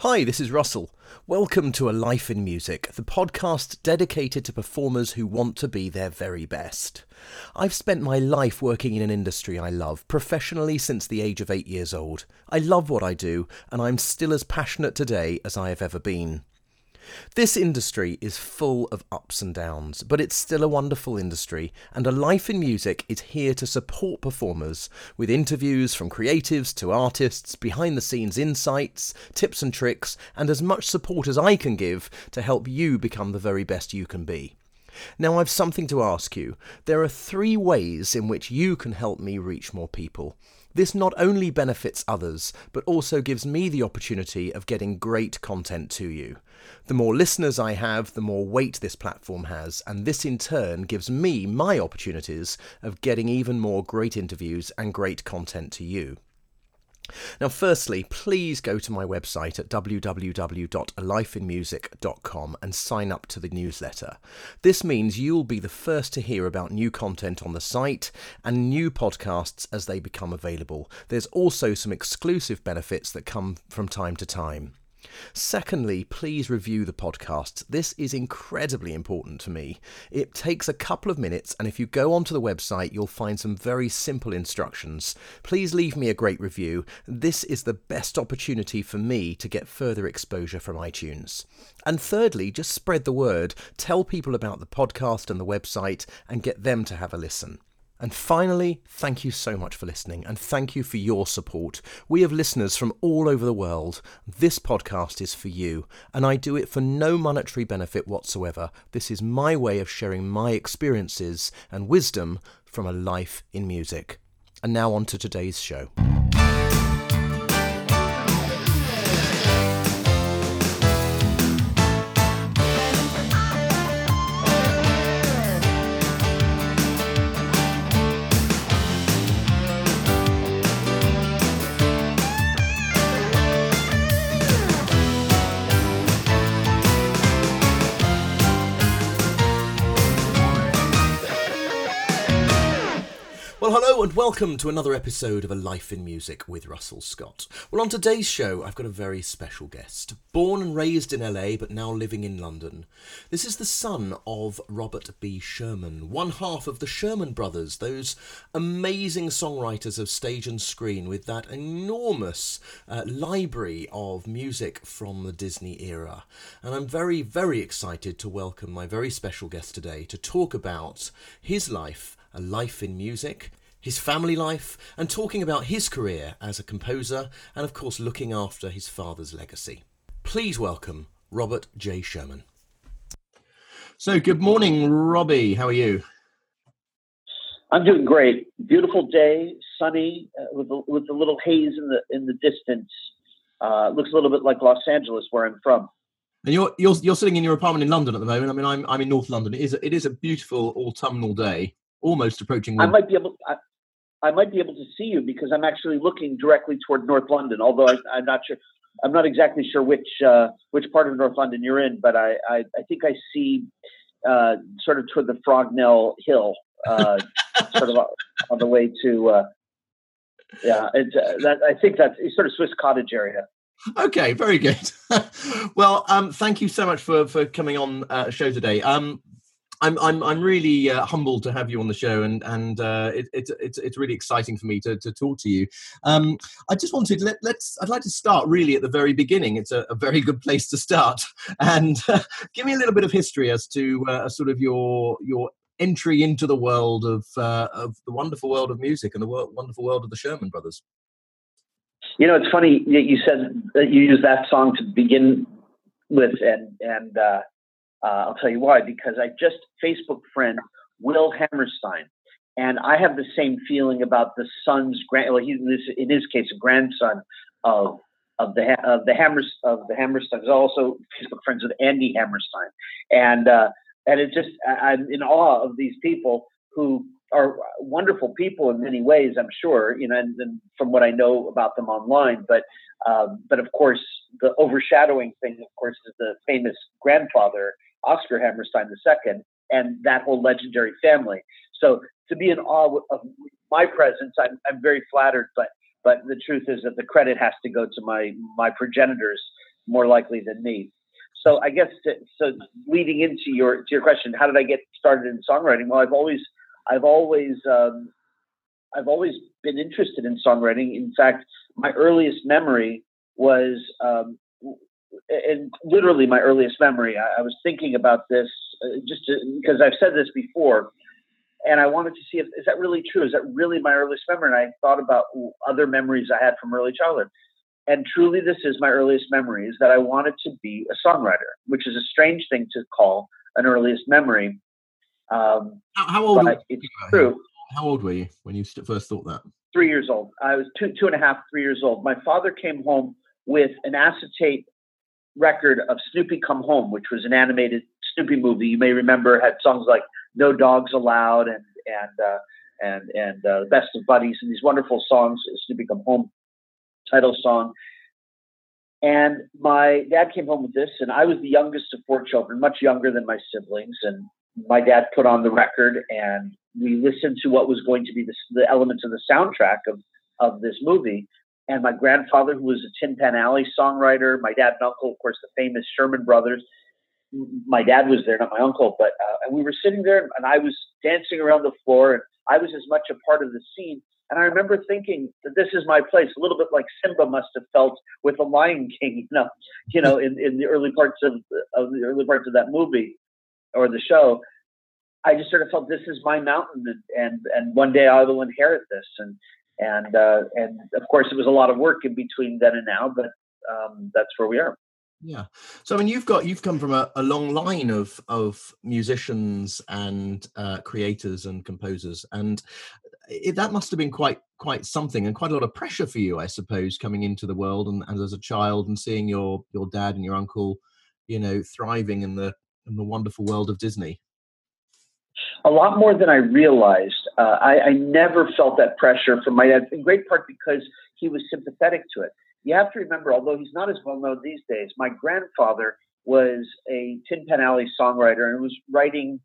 Hi, this is Russell. Welcome to A Life in Music, the podcast dedicated to performers who want to be their very best. I've spent my life working in an industry I love, professionally since the age of eight years old. I love what I do, and I'm still as passionate today as I have ever been. This industry is full of ups and downs, but it's still a wonderful industry, and A Life in Music is here to support performers with interviews from creatives to artists, behind the scenes insights, tips and tricks, and as much support as I can give to help you become the very best you can be. Now, I've something to ask you. There are three ways in which you can help me reach more people. This not only benefits others, but also gives me the opportunity of getting great content to you. The more listeners I have, the more weight this platform has, and this in turn gives me my opportunities of getting even more great interviews and great content to you. Now, firstly, please go to my website at www.alifeinmusic.com and sign up to the newsletter. This means you'll be the first to hear about new content on the site and new podcasts as they become available. There's also some exclusive benefits that come from time to time. Secondly, please review the podcast. This is incredibly important to me. It takes a couple of minutes, and if you go onto the website, you'll find some very simple instructions. Please leave me a great review. This is the best opportunity for me to get further exposure from iTunes. And thirdly, just spread the word. Tell people about the podcast and the website and get them to have a listen. And finally, thank you so much for listening and thank you for your support. We have listeners from all over the world. This podcast is for you, and I do it for no monetary benefit whatsoever. This is my way of sharing my experiences and wisdom from a life in music. And now on to today's show. Welcome to another episode of A Life in Music with Russell Scott. Well, on today's show, I've got a very special guest. Born and raised in LA, but now living in London. This is the son of Robert B. Sherman, one half of the Sherman Brothers, those amazing songwriters of stage and screen with that enormous uh, library of music from the Disney era. And I'm very, very excited to welcome my very special guest today to talk about his life a life in music, his family life, and talking about his career as a composer, and of course, looking after his father's legacy. Please welcome Robert J. Sherman. So, good morning, Robbie. How are you? I'm doing great. Beautiful day, sunny, uh, with a, with a little haze in the in the distance. Uh, looks a little bit like Los Angeles, where I'm from. And you're you're you're sitting in your apartment in London at the moment. I mean, I'm I'm in North London. It is a, it is a beautiful autumnal day almost approaching. Winter. I might be able. I, I, might be able to see you because I'm actually looking directly toward North London. Although I, am not sure. I'm not exactly sure which uh, which part of North London you're in, but I I, I think I see uh, sort of toward the Frognal Hill, uh, sort of on the way to. Uh, yeah, it's, uh, that, I think that's sort of Swiss Cottage area. Okay, very good. well, um, thank you so much for for coming on uh, show today. Um, I'm I'm I'm really uh, humbled to have you on the show, and and uh, it, it's it's it's really exciting for me to, to talk to you. Um, I just wanted let, let's I'd like to start really at the very beginning. It's a, a very good place to start, and uh, give me a little bit of history as to uh, sort of your your entry into the world of uh, of the wonderful world of music and the wonderful world of the Sherman Brothers. You know, it's funny that you said that you used that song to begin with, and and uh, I'll tell you why, because I just Facebook friend Will Hammerstein, and I have the same feeling about the son's grand. Well, he's in his case a grandson of of the of the Hammers of the Hammersteins. Also Facebook friends with Andy Hammerstein, and uh, and it just I'm in awe of these people who are wonderful people in many ways. I'm sure, you know, and, and from what I know about them online, but um, but of course the overshadowing thing, of course, is the famous grandfather Oscar Hammerstein II, and that whole legendary family. So to be in awe of my presence, I'm, I'm very flattered. But but the truth is that the credit has to go to my my progenitors more likely than me. So I guess to, so leading into your to your question, how did I get started in songwriting? Well, I've always I've always um, I've always been interested in songwriting. In fact, my earliest memory was, um, and literally my earliest memory. I, I was thinking about this uh, just because I've said this before, and I wanted to see if is that really true? Is that really my earliest memory? And I thought about other memories I had from early childhood. And truly, this is my earliest memory: is that I wanted to be a songwriter, which is a strange thing to call an earliest memory. Um, how, how, old? it's true. How old were you when you first thought that? Three years old. I was two, two and a half, three years old. My father came home with an acetate record of Snoopy Come Home, which was an animated Snoopy movie. You may remember had songs like No Dogs Allowed and and uh, and and uh, Best of Buddies and these wonderful songs. Snoopy Come Home title song. And my dad came home with this, and I was the youngest of four children, much younger than my siblings. And my dad put on the record, and we listened to what was going to be the, the elements of the soundtrack of, of this movie. And my grandfather, who was a Tin Pan Alley songwriter, my dad and uncle, of course, the famous Sherman Brothers. My dad was there, not my uncle, but uh, and we were sitting there, and I was dancing around the floor, and I was as much a part of the scene. And I remember thinking that this is my place, a little bit like Simba must have felt with the Lion King, you know, you know, in, in the early parts of, of the early parts of that movie or the show. I just sort of felt this is my mountain, and and, and one day I will inherit this. And and uh, and of course, it was a lot of work in between then and now, but um, that's where we are. Yeah. So I mean, you've got you've come from a, a long line of of musicians and uh, creators and composers, and it, that must have been quite quite something and quite a lot of pressure for you, I suppose, coming into the world and, and as a child and seeing your your dad and your uncle, you know, thriving in the in the wonderful world of Disney a lot more than I realized. Uh, I, I, never felt that pressure from my dad, in great part because he was sympathetic to it. You have to remember, although he's not as well known these days, my grandfather was a Tin Pan Alley songwriter and was writing.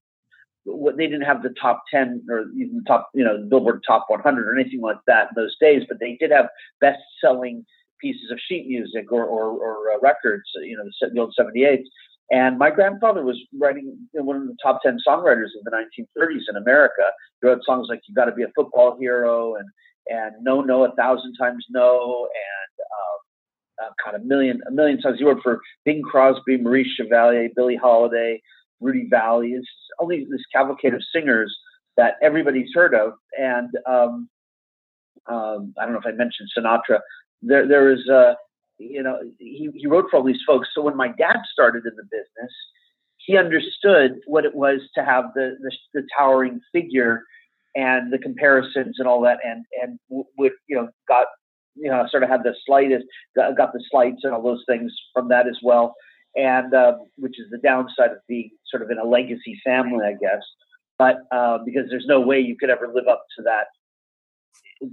What they didn't have the top ten or even the top, you know, Billboard Top 100 or anything like that in those days, but they did have best-selling pieces of sheet music or, or, or uh, records, you know, the, the old 78s. And my grandfather was writing one of the top 10 songwriters of the 1930s in America. He wrote songs like You Gotta Be a Football Hero and, and No, No, A Thousand Times No, and uh, uh, kind of million, a million songs. He wrote for Bing Crosby, Maurice Chevalier, Billie Holiday, Rudy Vallee. It's all these, this cavalcade of singers that everybody's heard of. And um, um, I don't know if I mentioned Sinatra. There, there is, uh, you know, he, he wrote for all these folks. So when my dad started in the business, he understood what it was to have the, the, the towering figure and the comparisons and all that, and and would you know got you know sort of had the slightest got, the slights and all those things from that as well, and uh, which is the downside of being sort of in a legacy family, I guess. But uh, because there's no way you could ever live up to that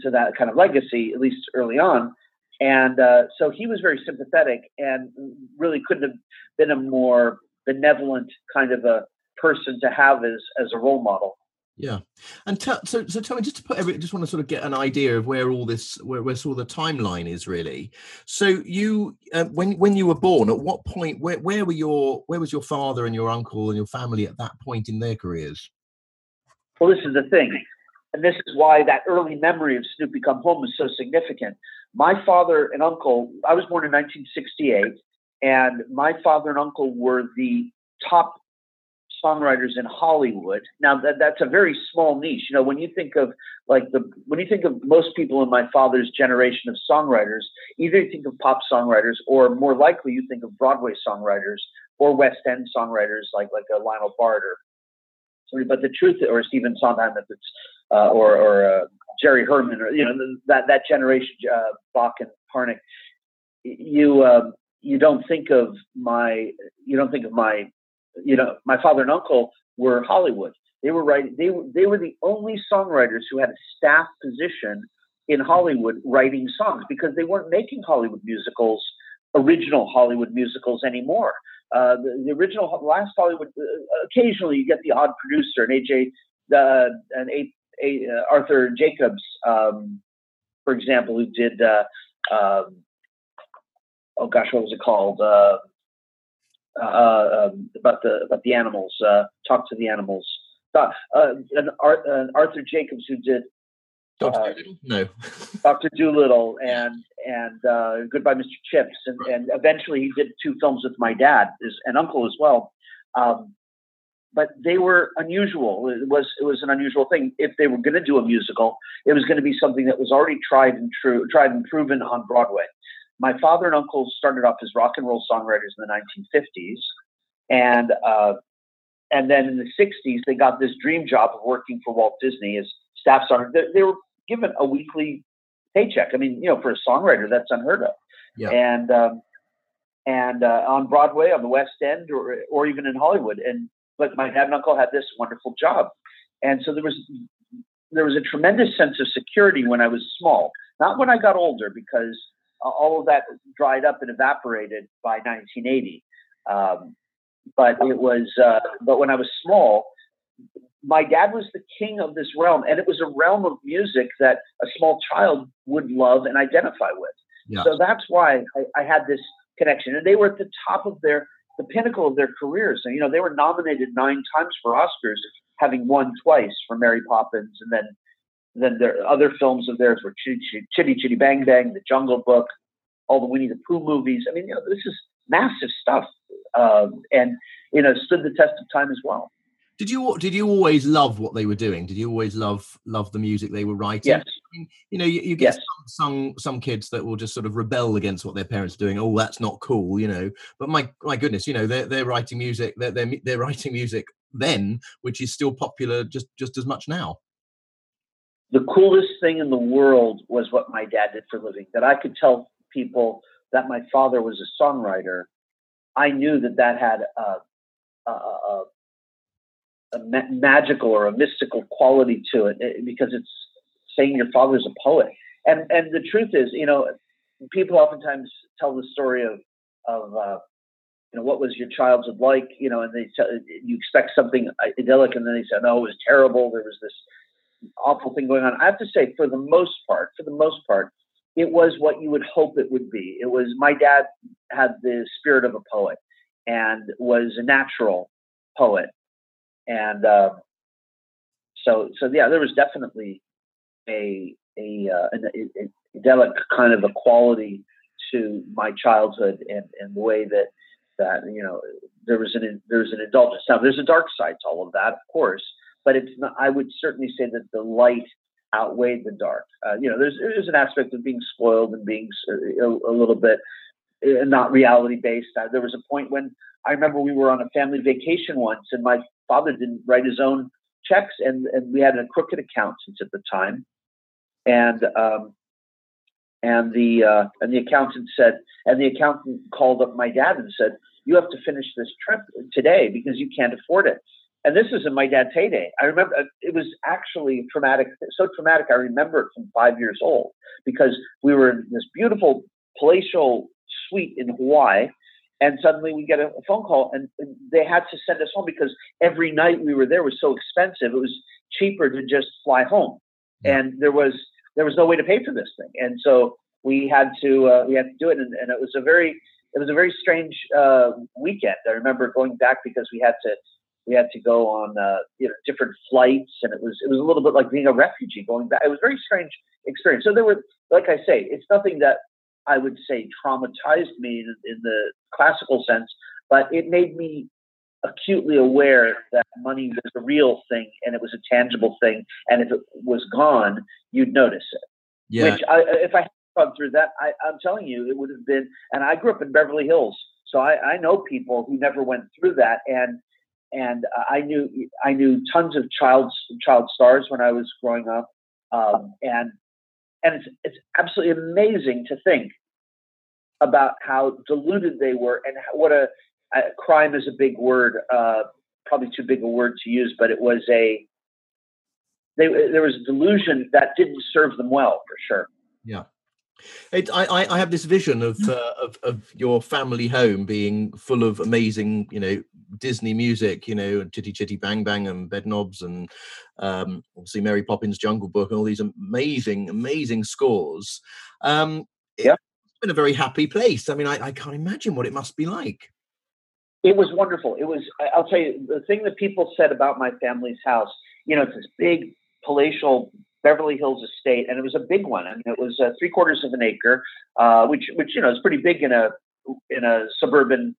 to that kind of legacy, at least early on. And uh, so he was very sympathetic and really couldn't have been a more benevolent kind of a person to have as, as a role model. Yeah, and t- so so tell me just to put every just want to sort of get an idea of where all this where where sort of the timeline is really. So you uh, when when you were born, at what point where where were your where was your father and your uncle and your family at that point in their careers? Well, this is the thing, and this is why that early memory of Snoopy Come Home is so significant. My father and uncle, I was born in 1968, and my father and uncle were the top songwriters in Hollywood. Now that that's a very small niche. You know, when you think of like the when you think of most people in my father's generation of songwriters, either you think of pop songwriters or more likely you think of Broadway songwriters or West End songwriters like like a Lionel Bart or but the truth or Stephen Sondheim it's uh, or or uh, Jerry Herman, or you know that that generation, uh, Bock and Harnick. You um, you don't think of my you don't think of my you know my father and uncle were Hollywood. They were writing. They were they were the only songwriters who had a staff position in Hollywood writing songs because they weren't making Hollywood musicals, original Hollywood musicals anymore. Uh, the, the, original last Hollywood. Uh, occasionally, you get the odd producer, an AJ, uh, an a, a, uh, Arthur Jacobs, um, for example, who did uh, um, oh gosh, what was it called? Uh, uh, um, about the about the animals. Uh, Talk to the animals. Uh, and Arthur Jacobs, who did Doctor uh, Dolittle? No. Doctor Dolittle and and uh, Goodbye, Mr. Chips, and, and eventually he did two films with my dad and uncle as well. Um, but they were unusual. It was it was an unusual thing. If they were going to do a musical, it was going to be something that was already tried and true, tried and proven on Broadway. My father and uncle started off as rock and roll songwriters in the 1950s, and uh, and then in the 60s they got this dream job of working for Walt Disney as staff songwriter. They, they were given a weekly paycheck. I mean, you know, for a songwriter, that's unheard of. Yeah. And um, and uh, on Broadway, on the West End, or or even in Hollywood. And but my dad and uncle had this wonderful job, and so there was there was a tremendous sense of security when I was small. Not when I got older, because all of that dried up and evaporated by 1980. Um, but it was uh, but when I was small, my dad was the king of this realm, and it was a realm of music that a small child would love and identify with. Yeah. So that's why I, I, had this connection, and they were at the top of their the pinnacle of their careers. And you know, they were nominated nine times for Oscars, having won twice for Mary Poppins, and then then their other films of theirs were Chitty Chitty, Chitty, Bang Bang, The Jungle Book, all the Winnie the Pooh movies. I mean, you know, this is massive stuff, um, and you know, stood the test of time as well. Did you did you always love what they were doing? Did you always love love the music they were writing? Yes. I mean, you know, you, you get yes. some, some, some kids that will just sort of rebel against what their parents are doing. Oh, that's not cool, you know. But my my goodness, you know, they're they're writing music. They're they're, they're writing music then, which is still popular just just as much now. The coolest thing in the world was what my dad did for a living. That I could tell people that my father was a songwriter. I knew that that had a, a, a a ma- magical or a mystical quality to it eh, because it's saying your father's a poet. And and the truth is, you know, people oftentimes tell the story of of uh, you know what was your childhood like, you know, and they tell, you expect something idyllic, and then they say, no, it was terrible. There was this awful thing going on. I have to say, for the most part, for the most part, it was what you would hope it would be. It was my dad had the spirit of a poet and was a natural poet and uh, so so yeah, there was definitely a a, uh, an idyllic kind of a quality to my childhood and, and the way that that you know there was an there's an indulgence. Now there's a dark side to all of that, of course, but it's not. I would certainly say that the light outweighed the dark. Uh, you know, there's there's an aspect of being spoiled and being a, a little bit uh, not reality based. Uh, there was a point when I remember we were on a family vacation once, and my father didn't write his own checks, and, and we had a crooked accountant at the time, and um, and the uh, and the accountant said, and the accountant called up my dad and said, "You have to finish this trip today because you can't afford it." And this is in my dad's heyday. I remember uh, it was actually traumatic, so traumatic. I remember it from five years old because we were in this beautiful palatial suite in Hawaii and suddenly we get a, phone call and they had to send us home because every night we were there was so expensive it was cheaper to just fly home. And there was there was no way to pay for this thing. And so we had to uh, we had to do it. And, and, it was a very it was a very strange uh, weekend. I remember going back because we had to we had to go on uh, you know different flights. And it was it was a little bit like being a refugee going back. It was a very strange experience. So there were like i say it's nothing that I would say, traumatized me in, in the classical sense, but it made me acutely aware that money was a real thing and it was a tangible thing. And if it was gone, you'd notice it. Yeah. Which, I, if I had gone through that, I, am telling you, it would have been. And I grew up in Beverly Hills, so I, I know people who never went through that. And and I knew I knew tons of child child stars when I was growing up, um, and and it's it's absolutely amazing to think about how deluded they were and what a, a, crime is a big word, uh, probably too big a word to use, but it was a they, there was a delusion that didn't serve them well for sure. Yeah. It, I, I have this vision of, mm. uh, of of your family home being full of amazing, you know, Disney music, you know, Chitty Chitty Bang Bang and Bedknobs and um, obviously Mary Poppins Jungle Book and all these amazing, amazing scores. Um, yeah been a very happy place. I mean, I, I can't imagine what it must be like. It was wonderful. It was. I'll tell you the thing that people said about my family's house. You know, it's this big palatial Beverly Hills estate, and it was a big one. I mean, it was uh, three quarters of an acre, uh, which which you know is pretty big in a in a suburban,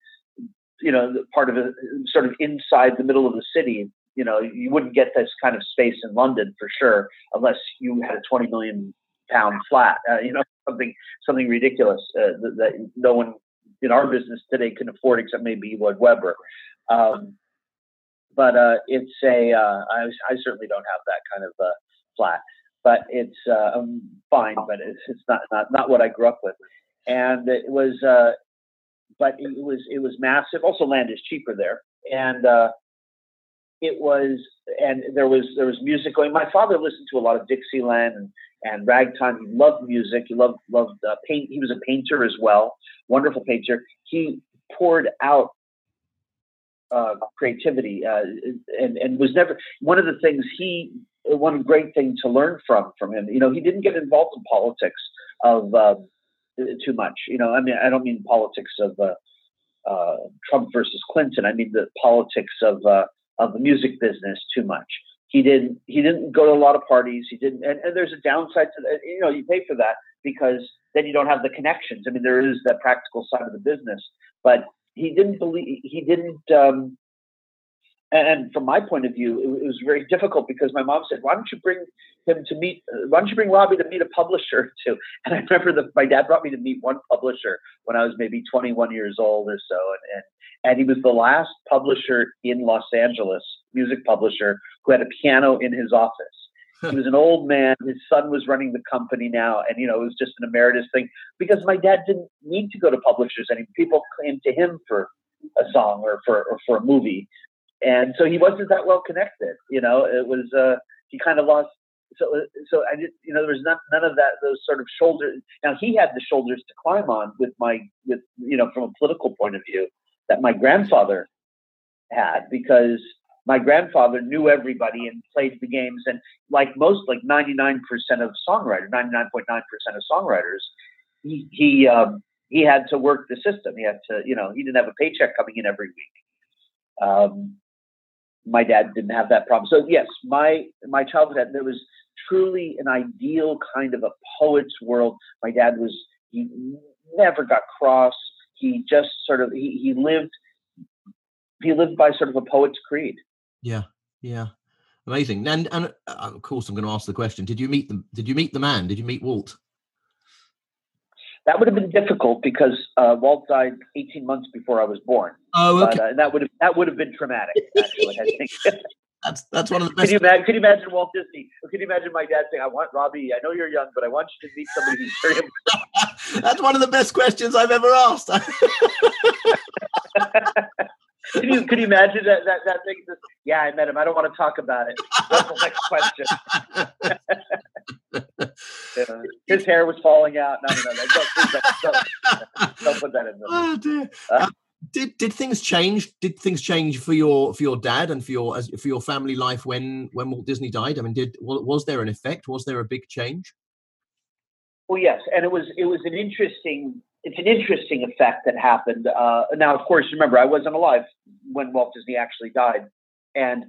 you know, part of a sort of inside the middle of the city. You know, you wouldn't get this kind of space in London for sure, unless you had a 20 million pound flat. Uh, you know, something something ridiculous uh, that, that, no one in our business today can afford, except maybe Lloyd Webber. Um, but uh, it's a uh, I, I certainly don't have that kind of uh, flat, but it's uh, um, fine. But it's, it's not, not not what I grew up with, and it was. Uh, but it was it was massive. Also, land is cheaper there, and uh, it was and there was there was music going. My father listened to a lot of Dixieland and, and ragtime. He loved music. He loved loved uh, paint. He was a painter as well, wonderful painter. He poured out uh, creativity uh, and and was never one of the things he one great thing to learn from from him. You know, he didn't get involved in politics of uh, too much. You know, I mean, I don't mean politics of uh, uh, Trump versus Clinton. I mean the politics of uh, of the music business too much. He didn't he didn't go to a lot of parties. He didn't, and, and there's a downside to that. You know, you pay for that because then you don't have the connections. I mean, there is that practical side of the business, but he didn't believe he didn't um, and from my point of view, it, was very difficult because my mom said, "Why don't you bring him to meet? Why don't you bring Robbie to meet a publisher too?" And I remember that my dad brought me to meet one publisher when I was maybe 21 years old or so, and and, and he was the last publisher in Los Angeles, music publisher, who had a piano in his office. he was an old man. His son was running the company now, and you know it was just an emeritus thing because my dad didn't need to go to publishers anymore. People came to him for a song or for or for a movie and so he wasn't that well connected. You know, it was uh, he kind of lost. So so I did. You know, there was not, none of that. Those sort of shoulders. Now he had the shoulders to climb on with my with you know from a political point of view that my grandfather had because my grandfather knew everybody and played the games and like most like 99% of songwriters 99.9% of songwriters he he um, he had to work the system he had to you know he didn't have a paycheck coming in every week um, my dad didn't have that problem. So yes, my my childhood there was truly an ideal kind of a poet's world. My dad was he never got cross. He just sort of he, he lived he lived by sort of a poet's creed. Yeah, yeah, amazing. And and uh, of course, I'm going to ask the question: Did you meet the Did you meet the man? Did you meet Walt? That would have been difficult because uh, Walt died 18 months before I was born. Oh, okay. But, uh, that would have that would have been traumatic. Actually, I think. that's that's one of the best. Could you, imagine, could you imagine Walt Disney? Could you imagine my dad saying, "I want Robbie. I know you're young, but I want you to meet somebody who's very." important." that's one of the best questions I've ever asked. Can you could you imagine that that that thing? yeah, I met him. I don't want to talk about it. That's the next question. his hair was falling out. No, no, no. Don't, don't, don't, don't put that in there. Oh dear. Uh, did did things change? Did things change for your for your dad and for your as, for your family life when when Walt Disney died? I mean, did was there an effect? Was there a big change? Well, yes, and it was it was an interesting it's an interesting effect that happened. Uh, now, of course, remember I wasn't alive when Walt Disney actually died, and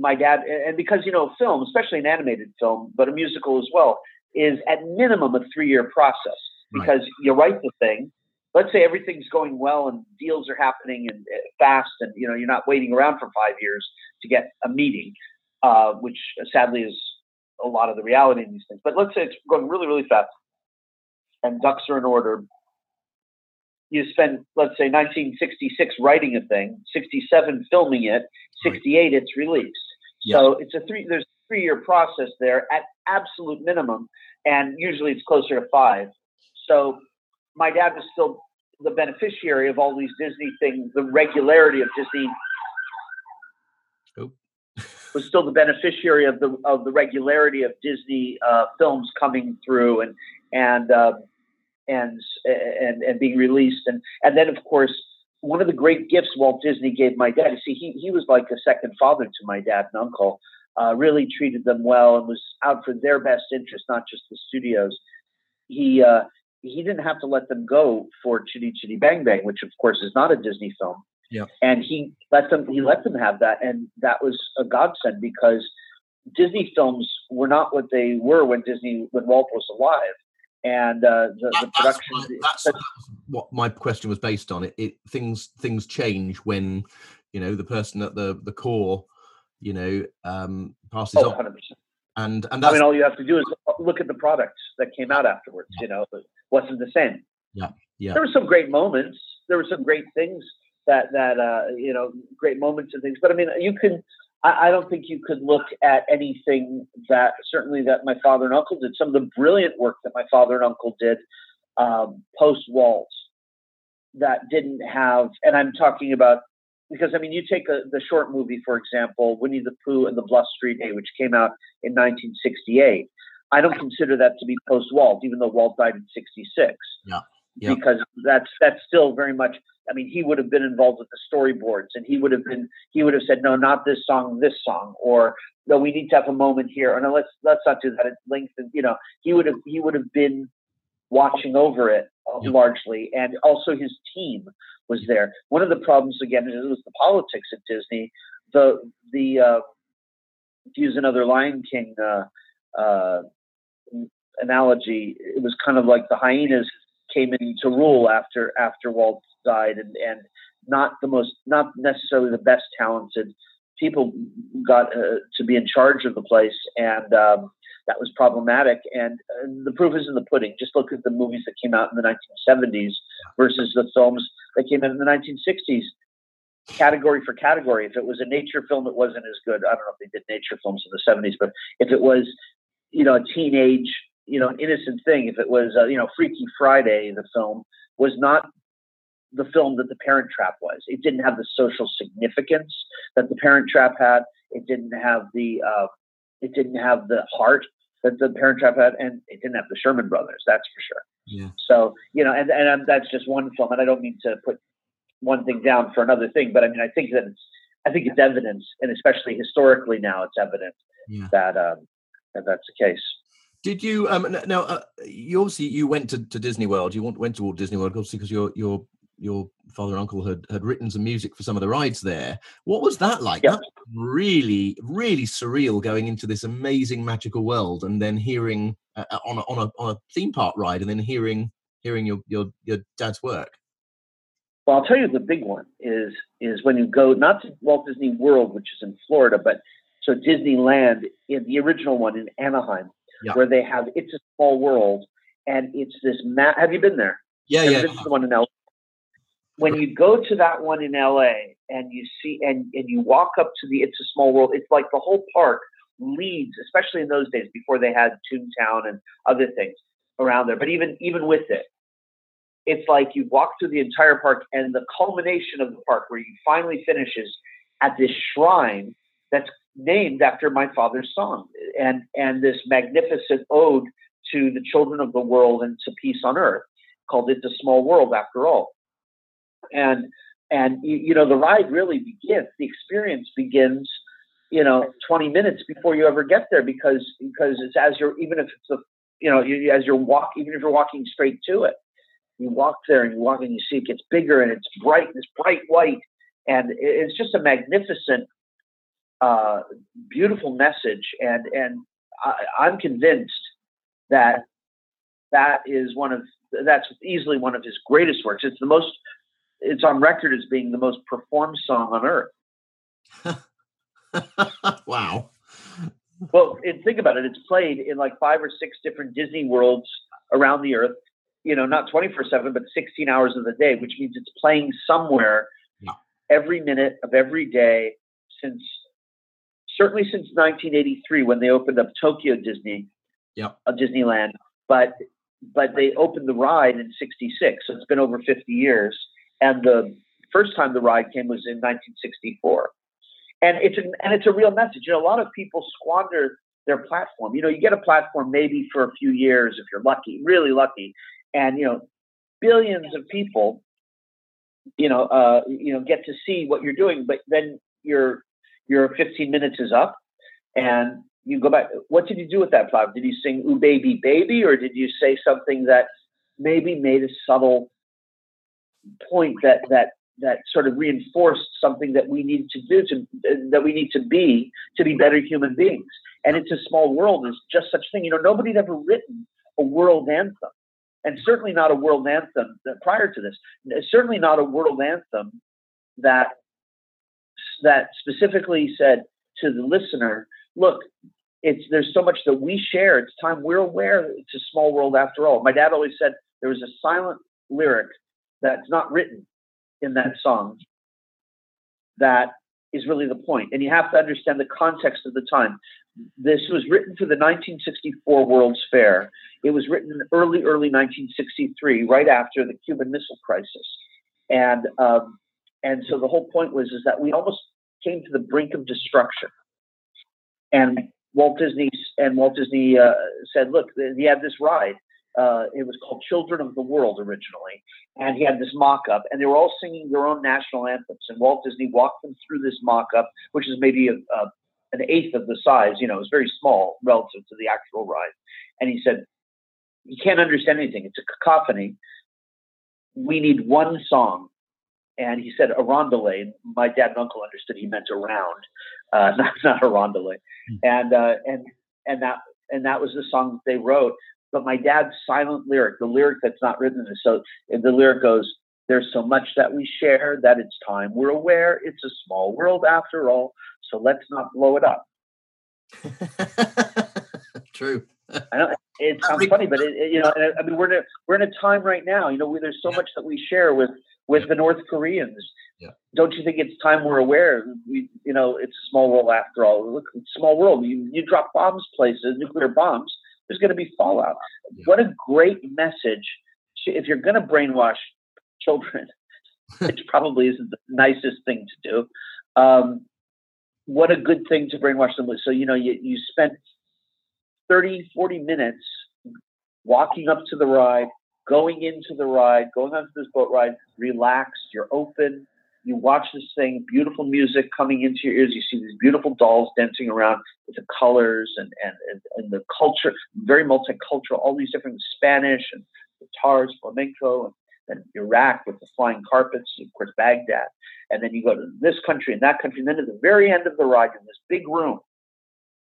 my dad and because you know film, especially an animated film, but a musical as well, is at minimum a three year process because right. you write the thing. Let's say everything's going well and deals are happening and uh, fast, and you know you're not waiting around for five years to get a meeting, uh, which sadly is a lot of the reality in these things. But let's say it's going really, really fast, and ducks are in order. You spend, let's say, 1966 writing a thing, 67 filming it, 68 it's released. So it's a three. There's a three year process there at absolute minimum, and usually it's closer to five. So my dad was still the beneficiary of all these Disney things, the regularity of Disney. Oh. was still the beneficiary of the of the regularity of Disney uh, films coming through and and uh, and and and being released and and then of course one of the great gifts Walt Disney gave my dad. You see, he he was like a second father to my dad and uncle. Uh, really treated them well and was out for their best interest, not just the studios. He uh, he didn't have to let them go for Chitty Chitty Bang Bang, which of course is not a Disney film. Yeah. And he let them he let them have that, and that was a godsend because Disney films were not what they were when Disney when Walt was alive, and uh, the, the production. That's, that's what my question was based on. It, it things things change when you know the person at the the core, you know, um, passes oh, on, 100%. and and I mean, all you have to do is look at the products that came out afterwards. You know, it wasn't the same. Yeah, yeah. There were some great moments. There were some great things that that uh, you know, great moments and things. But I mean, you can. I, I don't think you could look at anything that certainly that my father and uncle did. Some of the brilliant work that my father and uncle did um, post Waltz that didn't have, and I'm talking about because I mean, you take a, the short movie for example, Winnie the Pooh and the Blustery Day, which came out in 1968. I don't consider that to be post Walt, even though Walt died in '66. Yeah. Yeah. Because that's that's still very much. I mean, he would have been involved with the storyboards, and he would have been. He would have said, "No, not this song, this song," or "No, we need to have a moment here." Or no, let's let's not do that. It's lengthened. You know, he would have he would have been watching over it uh, Yeah. largely, and also his team was there. One of the problems again it was the politics at Disney. The the uh, to use another Lion King uh, uh, analogy, it was kind of like the hyenas came in to rule after after Walt died, and and not the most not necessarily the best talented people got uh, to be in charge of the place, and um, that was problematic. And, and the proof is in the pudding. Just look at the movies that came out in the 1970s versus the films that came out in the 1960s. Category for category. If it was a nature film, it wasn't as good. I don't know if they did nature films in the 70s, but if it was, you know, a teenage, you know, an innocent thing, if it was, uh, you know, Freaky Friday, the film was not the film that The Parent Trap was. It didn't have the social significance that The Parent Trap had. It didn't have the, uh, it didn't have the heart that The Parent Trap had, and it didn't have the Sherman Brothers. That's for sure. Yeah. So you know, and and um, that's just one film, and I don't mean to put one thing down for another thing, but I mean I think that it's I think it's evidence, and especially historically now, it's evident Yeah. that um, that that's the case. Did you um now uh, you obviously you went to, to Disney World. You went went to Walt Disney World obviously because your your your father and uncle had had written some music for some of the rides there. What was that like? Yeah. That really really surreal going into this amazing magical world and then hearing uh, uh, on a, on a on a theme park ride and then hearing hearing your your your dad's work. Well, I'll tell you the big one is is when you go not to Walt Disney World, which is in Florida, but so Disneyland in the original one in Anaheim, Yeah. where they have It's a Small World, and it's this. Ma- have you been there? Yeah, Ever yeah. been to the one in LA? When you go to that one in LA and you see and, and you walk up to the It's a Small World, it's like the whole park leads, especially in those days before they had Toontown and other things around there. But even even with it, it's like you walk through the entire park and the culmination of the park where you finally finishes at this shrine that's named after my father's song and and this magnificent ode to the children of the world and to peace on earth called It's a Small World after all. And and you, you know the ride really begins, the experience begins, you know, 20 minutes before you ever get there because because it's as you're even if it's a you know you, as you're walk even if you're walking straight to it, you walk there and you walk and you see it gets bigger and it's bright, it's bright white, and it's just a magnificent, uh, beautiful message. And and I, I'm convinced that that is one of that's easily one of his greatest works. It's the most it's on record as being the most performed song on earth. wow. Well, and think about it. It's played in like five or six different Disney worlds around the earth. You know, not 24 7, but 16 hours of the day, which means it's playing somewhere Yeah. every minute of every day since certainly since 1983 when they opened up Tokyo Disney, Yep. uh, Disneyland. But but they opened the ride in 66, so it's been over 50 years. And the first time the ride came was in 1964 and it's a, and it's a real message. You know, a lot of people squander their platform. You know, you get a platform maybe for a few years if you're lucky, really lucky, and you know, billions of people, you know, uh, you know, get to see what you're doing. But then your your 15 minutes is up, and you go back. What did you do with that platform? Did you sing "Ooh Baby Baby" or did you say something that maybe made a subtle point that that that sort of reinforced something that we need to do to that we need to be to be better human beings. And it's a small world is just such thing. You know, nobody had ever written a world anthem, and certainly not a world anthem uh, prior to this. Certainly not a world anthem that that specifically said to the listener, "Look, it's there's so much that we share. It's time we're aware. It's a small world after all." My dad always said there was a silent lyric that's not written in that song that is really the point. And you have to understand the context of the time. This was written for the 1964 World's Fair. It was written in early, early 1963, right after the Cuban Missile Crisis. And um, and so the whole point was is that we almost came to the brink of destruction. And Walt Disney and Walt Disney uh, said, "Look, he had this ride. Uh, it was called Children of the World originally, and he had this mock-up, and they were all singing their own national anthems. And Walt Disney walked them through this mock-up, which is maybe a, a, an eighth of the size. You know, it was very small relative to the actual ride. And he said, "You can't understand anything. It's a cacophony. We need one song and he said a roundelay. My dad and uncle understood he meant around, uh, not not a roundelay, mm. and uh, and and that and that was the song that they wrote. But my dad's silent lyric, the lyric that's not written, is so the lyric goes, "There's so much that we share that it's time we're aware it's a small world after all, so let's not blow it up." True. I know it sounds funny, but it, it, you know, I mean, we're in a, we're in a time right now. You know, there's so yeah. much that we share with with the North Koreans. Yeah. Don't you think it's time we're aware? We, you know, it's a small world after all. Look, small world. You, you drop bombs places, nuclear bombs. There's going to be fallout. Yeah. What a great message! If you're going to brainwash children, which probably isn't the nicest thing to do. Um, what a good thing to brainwash them with. So, you know, you, you spent 30, 40 minutes walking up to the ride, going into the ride, going onto this boat ride, relaxed, you're open, you watch this thing, beautiful music coming into your ears, you see these beautiful dolls dancing around with the colors and, and, and, and the culture, very multicultural, all these different Spanish and guitars, flamenco, and then Iraq with the flying carpets, of course, Baghdad. And then you go to this country and that country. And then at the very end of the ride, in this big room,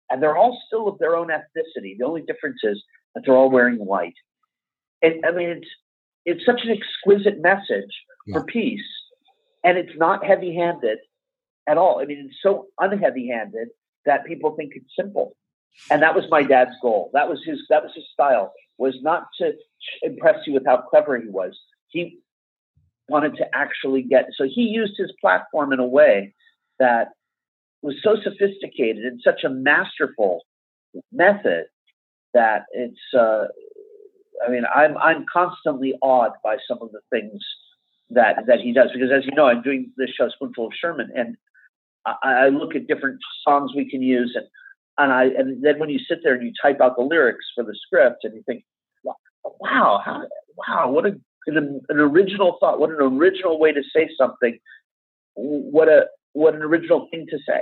and they're all still of their own ethnicity. The only difference is that they're all wearing white it, I mean, it's it's such an exquisite message yeah. for peace, and it's not heavy-handed at all. I mean, it's so unheavy-handed that people think it's simple, and that was my dad's goal. That was his that was his style was not to impress you with how clever he was. He wanted to actually get so he used his platform in a way that was so sophisticated and such a masterful method that it's uh, I mean, I'm I'm constantly awed by some of the things that that he does because, as you know, I'm doing this show Spoonful of Sherman, and I, I look at different songs we can use, and and I and then when you sit there and you type out the lyrics for the script, and you think, wow, how, wow, what a an, an original thought, what an original way to say something, what a what an original thing to say.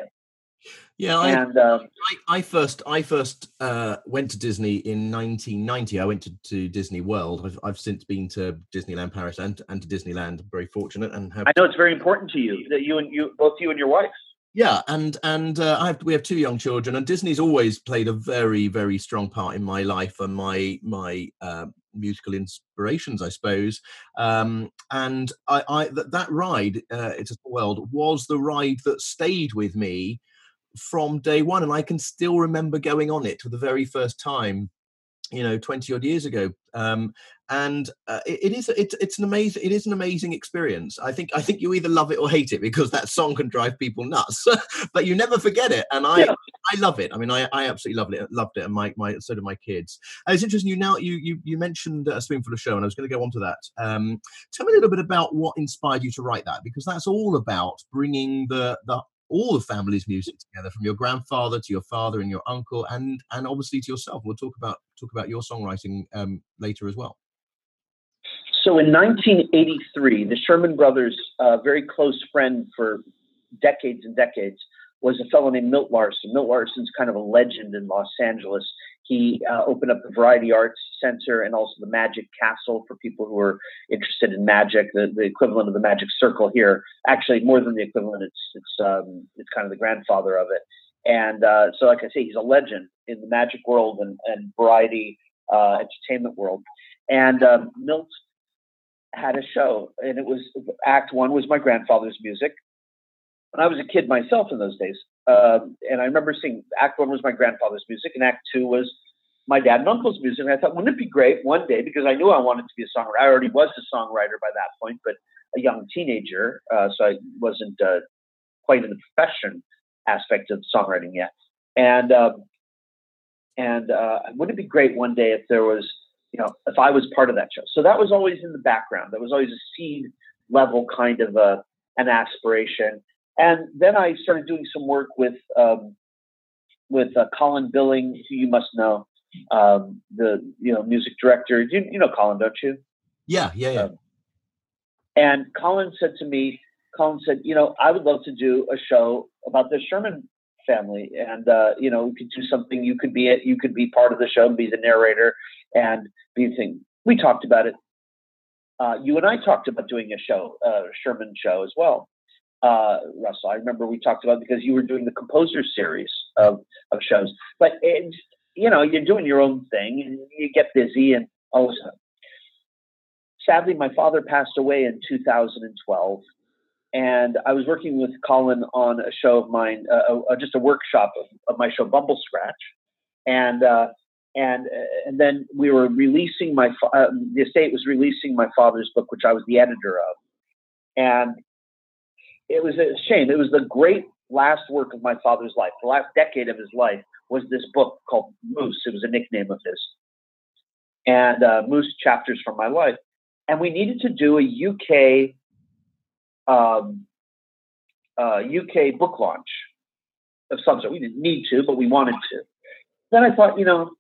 Yeah, I, and, um, I, I, first I first uh, went to Disney in 1990. I went to, to Disney World. I've, I've since been to Disneyland Paris and and to Disneyland. I'm very fortunate and have. I know it's very important to you that you and you both you and your wife. Yeah, and and uh, I have we have two young children, and Disney's always played a very very strong part in my life and my my uh, musical inspirations, I suppose. Um, and I, I that, that ride, uh, It's a World, was the ride that stayed with me from day one, and I can still remember going on it for the very first time you know 20 odd years ago. Um, and uh, it, it is it's it's an amazing it is an amazing experience. I think i think you either love it or hate it because that song can drive people nuts but you never forget it and i yeah. i love it. I mean i i absolutely loved it loved it and my my so do my kids. And it's interesting you now you you, you mentioned a spoonful of show and i was going to go on to that. Um, tell me a little bit about what inspired you to write that because that's all about bringing the the all the family's music together, from your grandfather to your father and your uncle, and and obviously to yourself. We'll talk about talk about your songwriting um, later as well. So in 1983, the Sherman Brothers' uh, very close friend for decades and decades was a fellow named Milt Larsen. Milt Larsen's kind of a legend in Los Angeles. He uh, opened up the Variety Arts Center and also the Magic Castle for people who are interested in magic, the, the equivalent of the Magic Circle here. Actually, more than the equivalent, it's it's um, it's kind of the grandfather of it. And uh, so, like I say, he's a legend in the magic world and, and variety uh, entertainment world. And um, Milt had a show, and it was Act One was my grandfather's music. And I was a kid myself in those days, um, and I remember seeing Act One was my grandfather's music, and Act Two was my dad and uncle's music. And I thought, wouldn't it be great one day? Because I knew I wanted to be a songwriter. I already was a songwriter by that point, but a young teenager, uh, so I wasn't uh, quite in the profession aspect of songwriting yet. And um, and uh, wouldn't it be great one day if there was, you know, if I was part of that show? So that was always in the background. That was always a seed level kind of a, an aspiration. And then I started doing some work with um, with uh, Colin Billing, who you must know, um, the you know music director. You, you know Colin, don't you? Yeah, yeah, yeah. Um, and Colin said to me, Colin said, you know, I would love to do a show about the Sherman family, and uh, you know, we could do something. You could be it. You could be part of the show and be the narrator and be the thing. We talked about it. Uh, you and I talked about doing a show, a uh, Sherman show as well. Uh, Russell, I remember we talked about because you were doing the composer series of, of shows, but it, you know, you're doing your own thing and you get busy and all of a sudden. Sadly, my father passed away in 2012 and I was working with Colin on a show of mine, uh, uh, just a workshop of, of, my show Bumble Scratch, and uh, and uh, and then we were releasing my uh, the estate was releasing my father's book, which I was the editor of, and it was a shame. It was the great last work of my father's life. The last decade of his life was this book called Moose. It was a nickname of his, and uh, Moose Chapters from My Life. And we needed to do a UK um, uh, UK book launch of some sort. We didn't need to, but we wanted to. Then I thought, you know,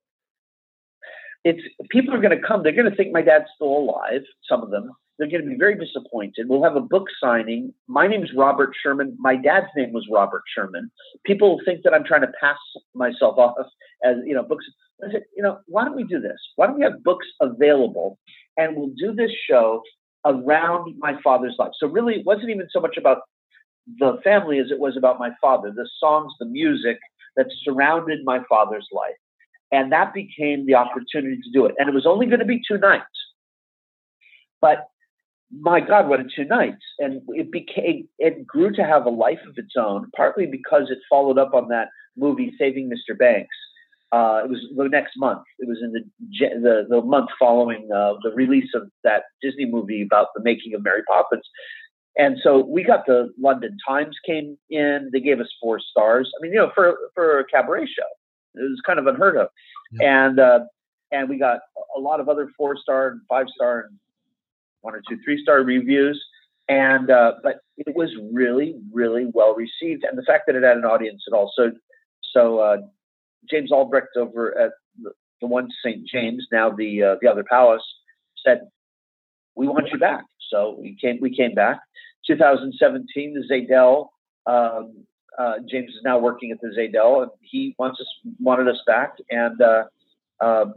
it's people are going to come. They're going to think my dad's still alive. Some of them. They're going to be very disappointed. We'll have a book signing. My name is Robert Sherman. My dad's name was Robert Sherman. People think that I'm trying to pass myself off as you know books. I said, you know, why don't we do this? Why don't we have books available, and we'll do this show around my father's life. So really, it wasn't even so much about the family as it was about my father, the songs, the music that surrounded my father's life. And that became the opportunity to do it. And it was only going to be two nights. But my God, what a two nights. And it became, it grew to have a life of its own, partly because it followed up on that movie, Saving Mr. Banks, uh, it was the next month. It was in the the, the month following uh, the release of that Disney movie about the making of Mary Poppins. And so we got the London Times came in. They gave us four stars. I mean, you know, for for a cabaret show, it was kind of unheard of. Yeah. And uh, and we got a lot of other four star and five star and one or two three star reviews. And uh, but it was really really well received, and the fact that it had an audience at all. So so uh, James Albrecht over at the, one St. James, now the uh, the other palace, said, "We want you back." So we came we came back. 2017, the Zédel. Um, uh, James is now working at the Zédel, and he wants us wanted us back. And uh, um,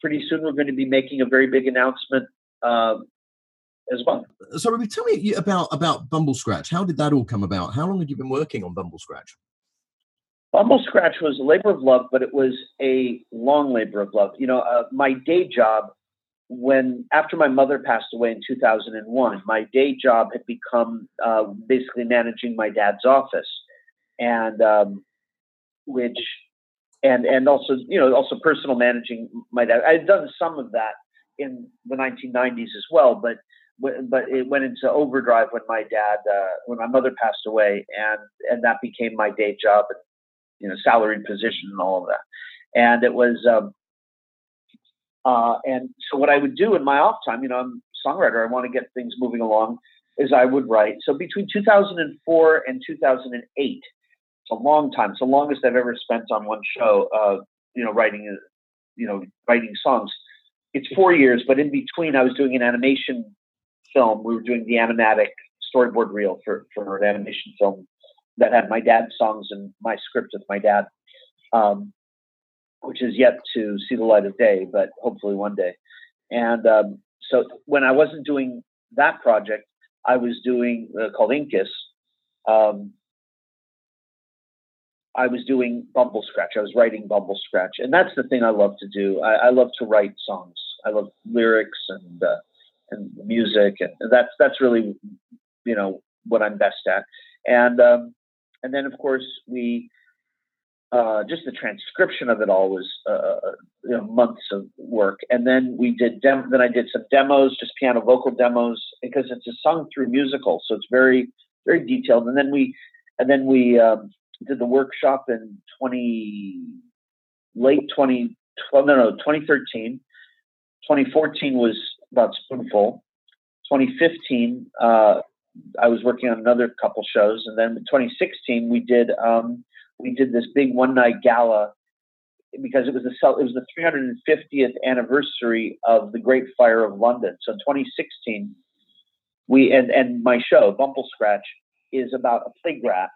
pretty soon, we're going to be making a very big announcement um, as well. So, Ruby, tell me about about Bumble Scratch. How did that all come about? How long had you been working on Bumble Scratch? Bumble Scratch was a labor of love, but it was a long labor of love. You know, uh, my day job, when after my mother passed away in 2001, my day job had become uh, basically managing my dad's office, and um, which, and and also you know also personal managing my dad. I had done some of that in the 1990s as well, but but it went into overdrive when my dad uh, when my mother passed away, and and that became my day job. And you know, salaried position and all of that. And it was, um, uh, and so what I would do in my off time, you know, I'm a songwriter, I want to get things moving along, is I would write. So between 2004 and 2008, it's a long time. It's the longest I've ever spent on one show, uh, you know, writing, uh, you know, writing songs. It's four years, but in between, I was doing an animation film. We were doing the animatic storyboard reel for, for an animation film that had my dad's songs and my script with my dad. Um, which is yet to see the light of day, but hopefully one day. And um, so when I wasn't doing that project, I was doing uh, called Incus. Um, I was doing Bumble Scratch. I was writing Bumble Scratch, and that's the thing I love to do. I, I love to write songs. I love lyrics and uh, and music, and that's that's really you know what I'm best at. And um, and then of course we uh, just the transcription of it all was uh, uh, you know, months of work. And then we did dem- then I did some demos, just piano vocal demos, because it's a sung through musical, so it's very very detailed. And then we and then we um, did the workshop in twenty late twenty twelve no no twenty thirteen. 2014 was about Spoonful. 2015, uh, I was working on another couple shows, and then in 2016 we did um, we did this big one night gala because it was the it was the 350th anniversary of the Great Fire of London. So in 2016, we and and my show Bumble Scratch is about a rat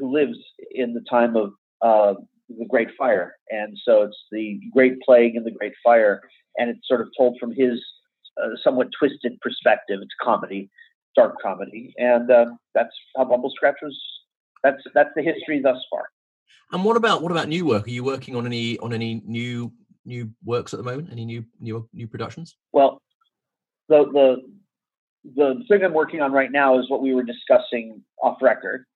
who lives in the time of uh, the Great Fire, and so it's the Great Plague and the Great Fire, and it's sort of told from his uh, somewhat twisted perspective. It's comedy, dark comedy, and uh, that's how Bumble Scratch was. That's that's the history thus far. And what about what about new work? Are you working on any on any new new works at the moment? Any new new new productions? Well, the the the thing I'm working on right now is what we were discussing off record.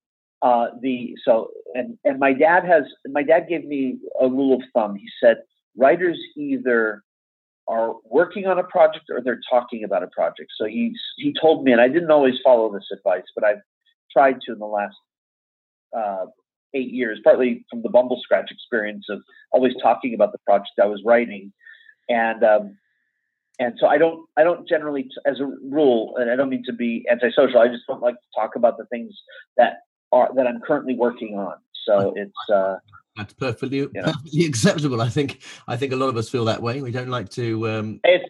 Uh, the so and and my dad has my dad gave me a rule of thumb. He said writers either are working on a project or they're talking about a project. So he's he told me, and I didn't always follow this advice, but I've tried to in the last uh, eight years, partly from the Bumble Scratch experience of always talking about the project I was writing, and um, and so I don't I don't generally, as a rule, and I don't mean to be antisocial. I just don't like to talk about the things that are that I'm currently working on. So it's uh, that's perfectly you know. perfectly acceptable. I think I think a lot of us feel that way. We don't like to. Um... It's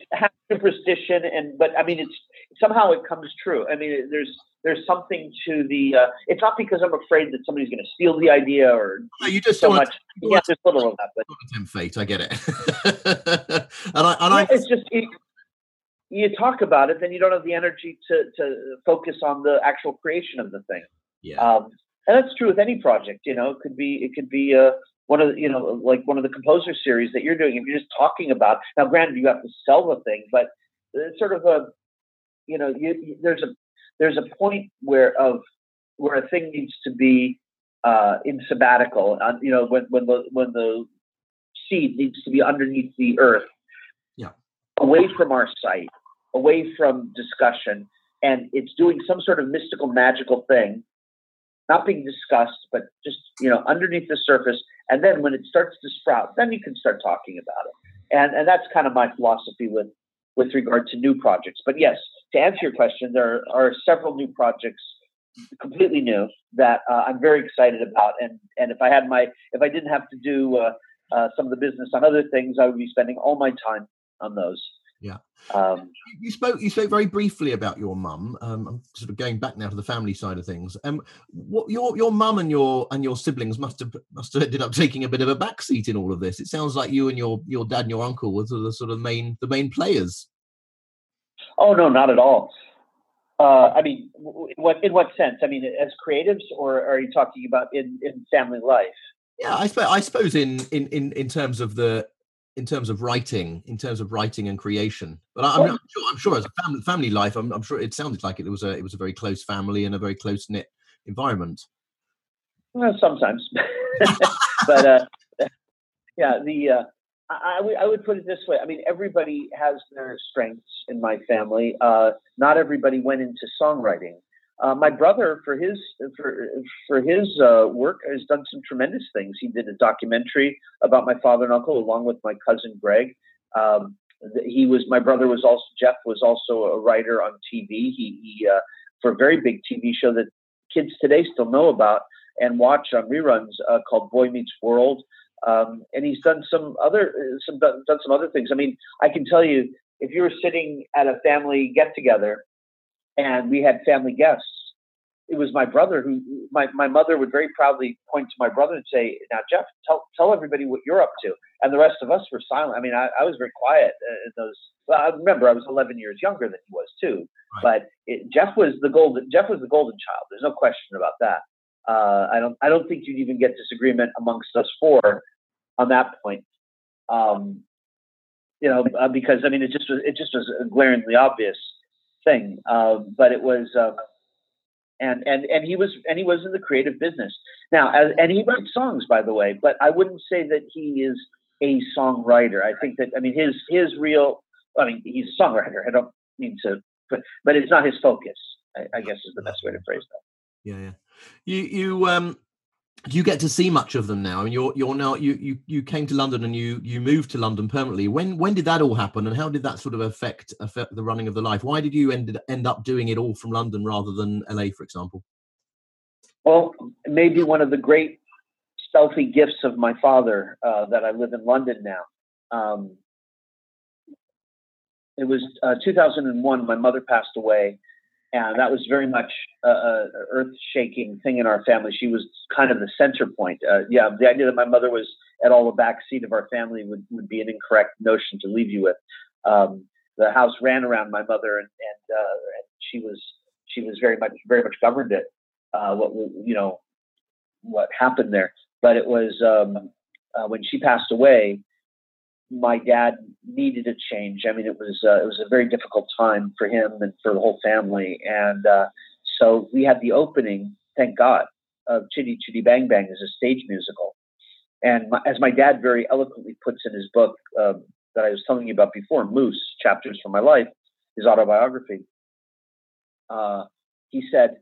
superstition, and but I mean, it's somehow it comes true. I mean, there's there's something to the. Uh, it's not because I'm afraid that somebody's going to steal the idea or no, you just so much. To, yeah, there's little of that, but tempt fate. I get it. and I and I. It's just. It, you talk about it, then you don't have the energy to, to focus on the actual creation of the thing. Yeah. Um, and that's true with any project. You know, it could be it could be uh, one of the, you know like one of the composer series that you're doing. If you're just talking about now, granted you have to sell the thing, but it's sort of a you know you, you, there's a there's a point where of where a thing needs to be uh, in sabbatical. Uh, you know, when when the when the seed needs to be underneath the earth, yeah, away from our sight, away from discussion, and it's doing some sort of mystical, magical thing, not being discussed, but just you know underneath the surface. And then when it starts to sprout, then you can start talking about it. And and that's kind of my philosophy with with regard to new projects. But yes, to answer your question, there are several new projects completely new that uh, I'm very excited about. And and if I had my if I didn't have to do uh, uh, some of the business on other things, I would be spending all my time on those. Yeah. Um, you spoke. You spoke very briefly about your mum. Um, I'm sort of going back now to the family side of things. Um, what your your mum and your and your siblings must have must have ended up taking a bit of a backseat in all of this. It sounds like you and your your dad and your uncle were the sort of main the main players. Oh no, not at all. Uh, I mean, what in what sense? I mean, as creatives, or are you talking about in in family life? Yeah, I suppose I suppose in in in in terms of the in terms of writing, in terms of writing and creation. But I, am well, sure, I'm sure as a family, family life, I'm, I'm, sure it sounded like it was a it was a very close family and a very close knit environment. Well, sometimes, but uh, yeah, the uh, I, I would put it this way. I mean, everybody has their strengths in my family. Uh, not everybody went into songwriting. Uh, my brother, for his for for his uh, work, has done some tremendous things. He did a documentary about my father and uncle, along with my cousin Greg. Um, he was my brother was also Jeff was also a writer on TV. He, he uh, for a very big TV show that kids today still know about and watch on reruns uh, called Boy Meets World. Um, and he's done some other some done some other things. I mean, I can tell you if you were sitting at a family get together and we had family guests, it was my brother who my, my mother would very proudly point to my brother and say, "Now, Jeff, tell tell everybody what you're up to." And the rest of us were silent. I mean, I, I was very quiet in those. Well, I remember I was 11 years younger than he was too. Right. But it, Jeff was the golden Jeff was the golden child. There's no question about that. Uh, I don't I don't think you'd even get disagreement amongst us four on that point. Um, you know, uh, because I mean, it just was it just was glaringly obvious thing. Um, but it was. Uh, and and and he was and he was in the creative business now as, and he wrote songs by the way but i wouldn't say that he is a songwriter i think that i mean his his real i mean he's a songwriter i don't mean to but but it's not his focus i, I guess is the best way to phrase that yeah yeah you you um do you get to see much of them now? I mean, you're you're now you you you came to London and you you moved to London permanently. When when did that all happen, and how did that sort of affect affect the running of the life? Why did you end end up doing it all from London rather than LA, for example? Well, maybe one of the great stealthy gifts of my father uh, that I live in London now. Um, it was uh, 2001. My mother passed away, and that was very much a, a earth-shaking thing in our family. She was kind of the center point. Uh, yeah, the idea that my mother was at all the back seat of our family would, would be an incorrect notion to leave you with. Um, the house ran around my mother, and, and, uh, and she was she was very much very much governed it. Uh, what you know what happened there, but it was um, uh, when she passed away my dad needed a change. I mean, it was uh, it was a very difficult time for him and for the whole family, and uh, so we had the opening. Thank God, of Chitty Chitty Bang Bang as a stage musical, and my, as my dad very eloquently puts in his book uh, that I was telling you about before, Moose: Chapters from My Life, his autobiography. Uh, he said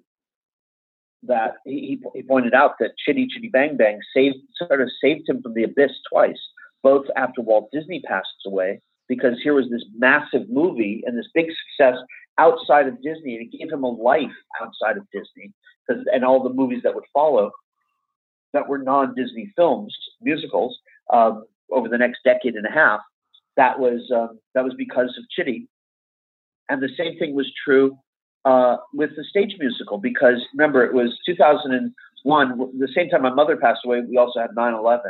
that he, he pointed out that Chitty Chitty Bang Bang saved sort of saved him from the abyss twice both after Walt Disney passed away, because here was this massive movie and this big success outside of Disney, and it gave him a life outside of Disney, because and all the movies that would follow that were non-Disney films, musicals, um, over the next decade and a half. That was um, that was because of Chitty, and the same thing was true uh, with the stage musical. Because remember, it was 2001, the same time my mother passed away. We also had 9/11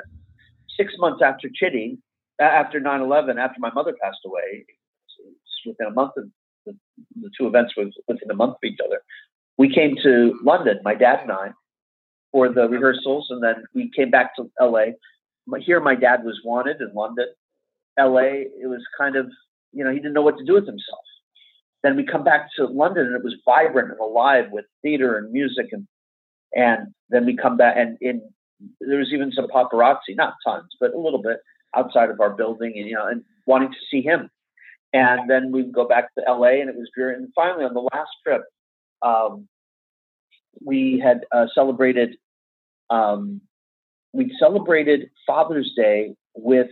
six months after Chitty, after 9-11, after my mother passed away, within a month of the, the two events was within a month of each other. We came to London, my dad and I, for the rehearsals, and then we came back to LA. Here, my dad was wanted in London. LA, it was kind of, you know, he didn't know what to do with himself. Then we come back to London, and it was vibrant and alive with theater and music, and and then we come back, and in there was even some paparazzi, not tons, but a little bit outside of our building, and you know, and wanting to see him. And then we'd go back to LA, and it was great. And finally, on the last trip, um, we had uh, celebrated. Um, we celebrated Father's Day with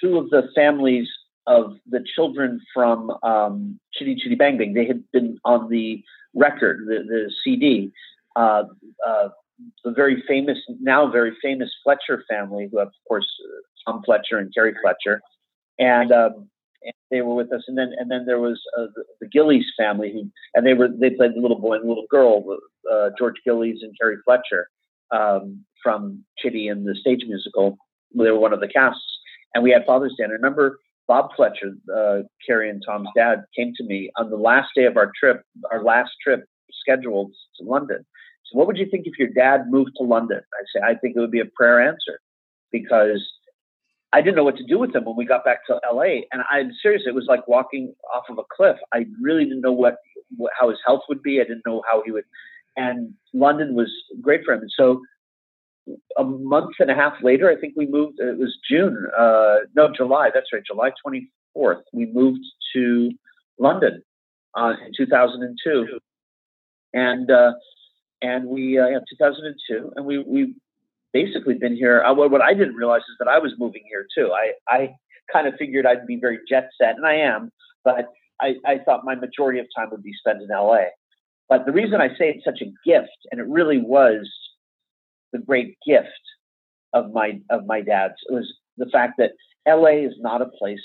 two of the families of the children from um, Chitty Chitty Bang Bang. They had been on the record, the, the CD. Uh, uh, the very famous, now very famous Fletcher family, who have, of course, uh, Tom Fletcher and Carrie Fletcher, and, um, and they were with us. And then, and then there was uh, the, the, Gillies family, who, and they were they played the little boy and little girl, uh, George Gillies and Carrie Fletcher um, from Chitty and the stage musical. They were one of the casts, and we had Father's Day. And I remember Bob Fletcher, uh, Carrie and Tom's dad, came to me on the last day of our trip, our last trip scheduled to London what would you think if your dad moved to London? I say, I think it would be a prayer answer because I didn't know what to do with him when we got back to LA. And I'm serious, it was like walking off of a cliff. I really didn't know what, what how his health would be. I didn't know how he would. And London was great for him. And so a month and a half later, I think we moved. It was June, uh, no, July. That's right, July 24th. We moved to London uh, in 2002, and uh, and we uh, yeah, 2002, and we we basically been here. Uh, what, what I didn't realize is that I was moving here too. I I kind of figured I'd be very jet set, and I am, but I, I thought my majority of time would be spent in LA. But the reason I say it's such a gift, and it really was the great gift of my of my dad's, was the fact that LA is not a place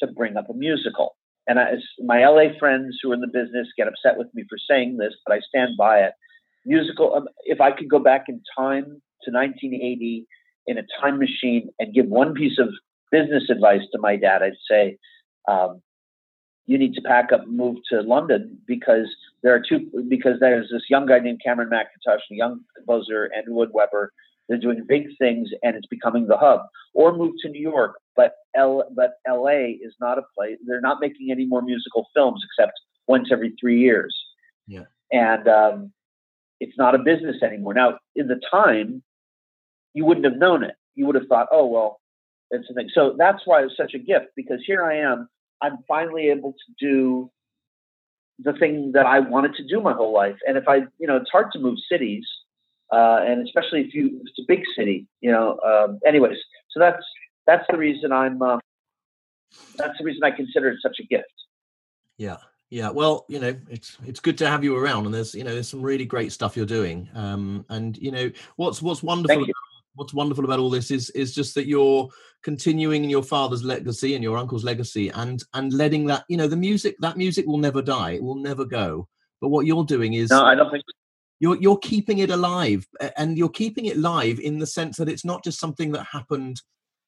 to bring up a musical. and my LA friends who are in the business get upset with me for saying this, but I stand by it. Musical. Um, if I could go back in time to 1980 in a time machine and give one piece of business advice to my dad, I'd say, um, you need to pack up and move to London because there are two because there's this young guy named Cameron Mackintosh, a young composer, and Lloyd Webber. They're doing big things and it's becoming the hub. Or move to New York, but L but LA is not a place. They're not making any more musical films except once every three years. Yeah. And um, it's not a business anymore. Now, in the time, you wouldn't have known it. You would have thought, oh well, it's a thing. So that's why it's such a gift because here I am I'm finally able to do the thing that I wanted to do my whole life. And if I, you know, it's hard to move cities, uh, and especially if you if it's a big city, you know. Um, anyways, so that's that's the reason I'm. Uh, that's the reason I consider it such a gift. Yeah, yeah. Well, you know, it's it's good to have you around, and there's you know there's some really great stuff you're doing. Um, and you know what's what's wonderful what's wonderful about all this is is just that you're continuing your father's legacy and your uncle's legacy and and letting that you know the music that music will never die it will never go but what you're doing is no i don't think you're you're keeping it alive and you're keeping it live in the sense that it's not just something that happened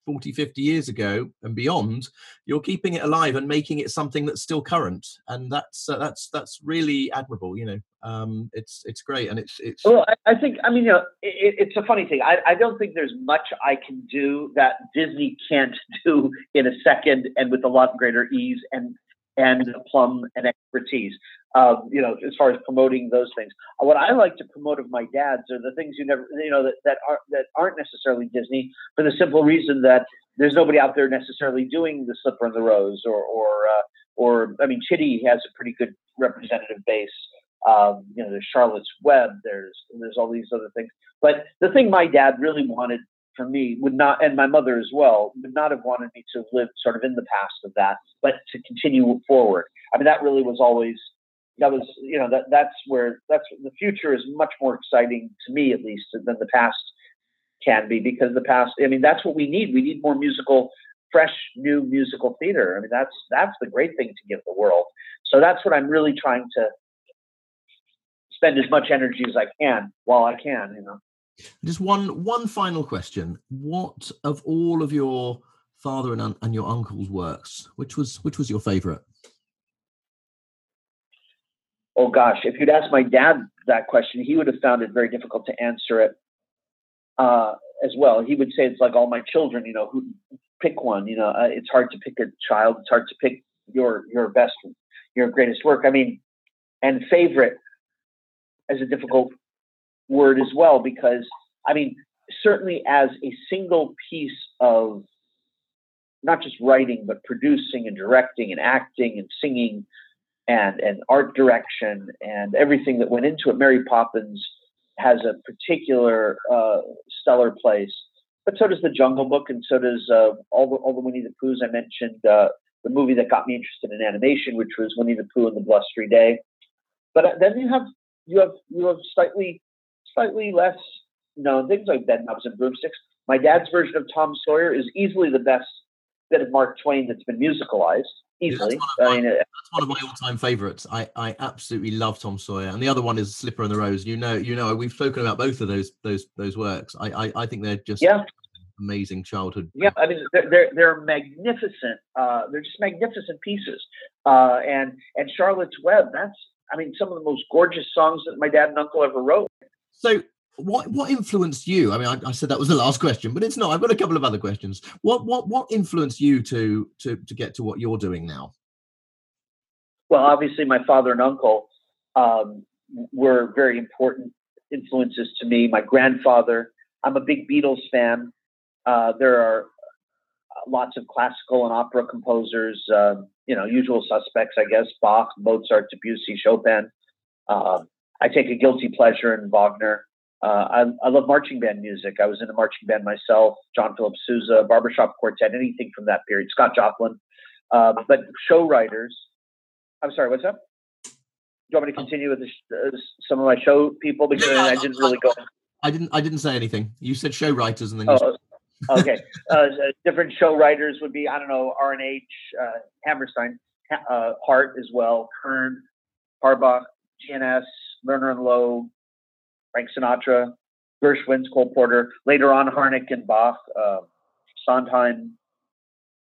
40 50 years ago and beyond you're keeping it alive and making it something that's still current. And that's uh, that's that's really admirable you know um it's it's great and it's it's well i, I think i mean you know it, it's a funny thing. I, I don't think there's much i can do that disney can't do in a second and with a lot greater ease and and plum and expertise. Um, you know, as far as promoting those things. What I like to promote of my dad's are the things you never, you know, that that are that aren't necessarily Disney for the simple reason that there's nobody out there necessarily doing the Slipper and the Rose or or uh, or I mean, Chitty has a pretty good representative base. Um, you know, there's Charlotte's Web. There's there's all these other things. But the thing my dad really wanted for me would not, and my mother as well, would not have wanted me to live sort of in the past of that, but to continue forward. I mean, that really was always, that was, you know, that that's where, that's the future is much more exciting to me, at least, than the past can be, because the past, I mean, that's what we need. We need more musical, fresh, new musical theater. I mean, that's, that's the great thing to give the world. So that's what I'm really trying to spend as much energy as I can while I can, you know. Just one one final question: What of all of your father and, and your uncle's works, which was which was your favorite? Oh gosh, if you'd asked my dad that question, he would have found it very difficult to answer it uh, as well. He would say it's like all my children, you know, who pick one. You know, uh, it's hard to pick a child. It's hard to pick your your best, your greatest work. I mean, and favorite is a difficult word as well because I mean certainly as a single piece of not just writing but producing and directing and acting and singing and and art direction and everything that went into it Mary Poppins has a particular uh, stellar place. But so does the Jungle Book and so does uh, all the all the Winnie the Poohs. I mentioned uh, the movie that got me interested in animation which was Winnie the Pooh and the Blustery Day. But uh, then you have you have you have slightly slightly less known things like Bedknobs and Broomsticks. My dad's version of Tom Sawyer is easily the best bit of Mark Twain that's been musicalized. Easily, yeah, that's, one my, that's, one of my, all-time favorites. I, I absolutely love Tom Sawyer, and the other one is Slipper and the Rose. You know, you know, we've spoken about both of those those those works. I I, I think they're just yeah. amazing childhood. Yeah, I mean they're they're, they're magnificent. Uh, they're just magnificent pieces. Uh, and and Charlotte's Web. That's I mean some of the most gorgeous songs that my dad and uncle ever wrote. So what what influenced you? I mean, I, I, said that was the last question, but it's not. I've got a couple of other questions. What what what influenced you to to to get to what you're doing now? Well, obviously, my father and uncle um, were very important influences to me. My grandfather. I'm a big Beatles fan. Uh, there are lots of classical and opera composers. Uh, you know, usual suspects, I guess: Bach, Mozart, Debussy, Chopin. Uh, I take a guilty pleasure in Wagner. Uh, I, I, love marching band music. I was in a marching band myself, John Philip Sousa, Barbershop Quartet, anything from that period, Scott Joplin. Uh, but show writers, I'm sorry, what's up? Do you want me to continue with uh, some of my show people because I didn't really go. I didn't. I didn't say anything. You said show writers, and then. Oh, okay. Uh, different show writers would be I don't know R and H, uh, Hammerstein. uh, Hart as well, Kern, Harbach, GNS, Lerner and Loewe, Frank Sinatra, Gershwin's, Cole Porter. Later on, Harnick and Bock, uh, Sondheim,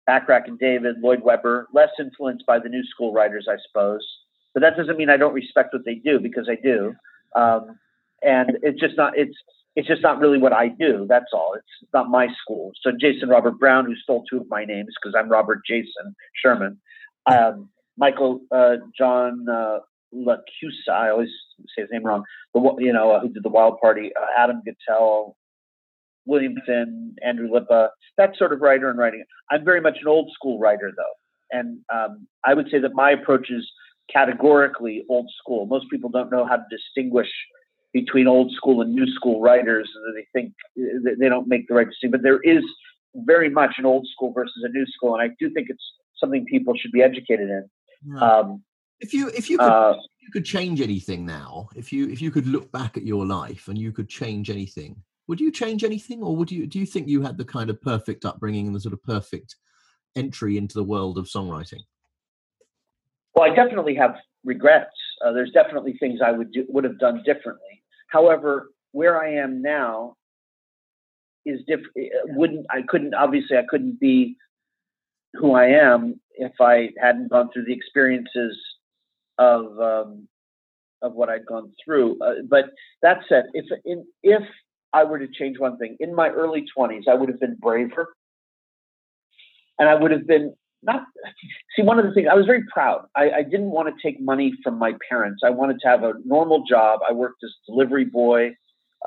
Bacharach and David, Lloyd Webber. Less influenced by the new school writers, I suppose. But that doesn't mean I don't respect what they do because I do. Um, and it's just not it's it's just not really what I do. That's all. It's not my school. So Jason Robert Brown, who stole two of my names because I'm Robert Jason Sherman. Um, Michael uh, John uh, LaChiusa, I always say his name wrong. The you know uh, who did the Wild Party? Uh, Adam Guettel, Williamson, Andrew Lippa. That sort of writer and writing. I'm very much an old school writer though, and um, I would say that my approach is categorically old school. Most people don't know how to distinguish between old school and new school writers. And they think they don't make the right distinction, but there is very much an old school versus a new school, and I do think it's something people should be educated in. Um, if you if you could uh, if you could change anything now, if you if you could look back at your life and you could change anything, would you change anything, or would you do you think you had the kind of perfect upbringing and the sort of perfect entry into the world of songwriting? Well, I definitely have regrets. Uh, there's definitely things I would do, would have done differently. However, where I am now is different. Uh, wouldn't I couldn't obviously I couldn't be who I am if I hadn't gone through the experiences of um, of what I'd gone through. Uh, but that said, if in, if I were to change one thing in my early 20s, I would have been braver, and I would have been not see one of the things I was very proud. I, I, didn't want to take money from my parents. I wanted to have a normal job. I worked as a delivery boy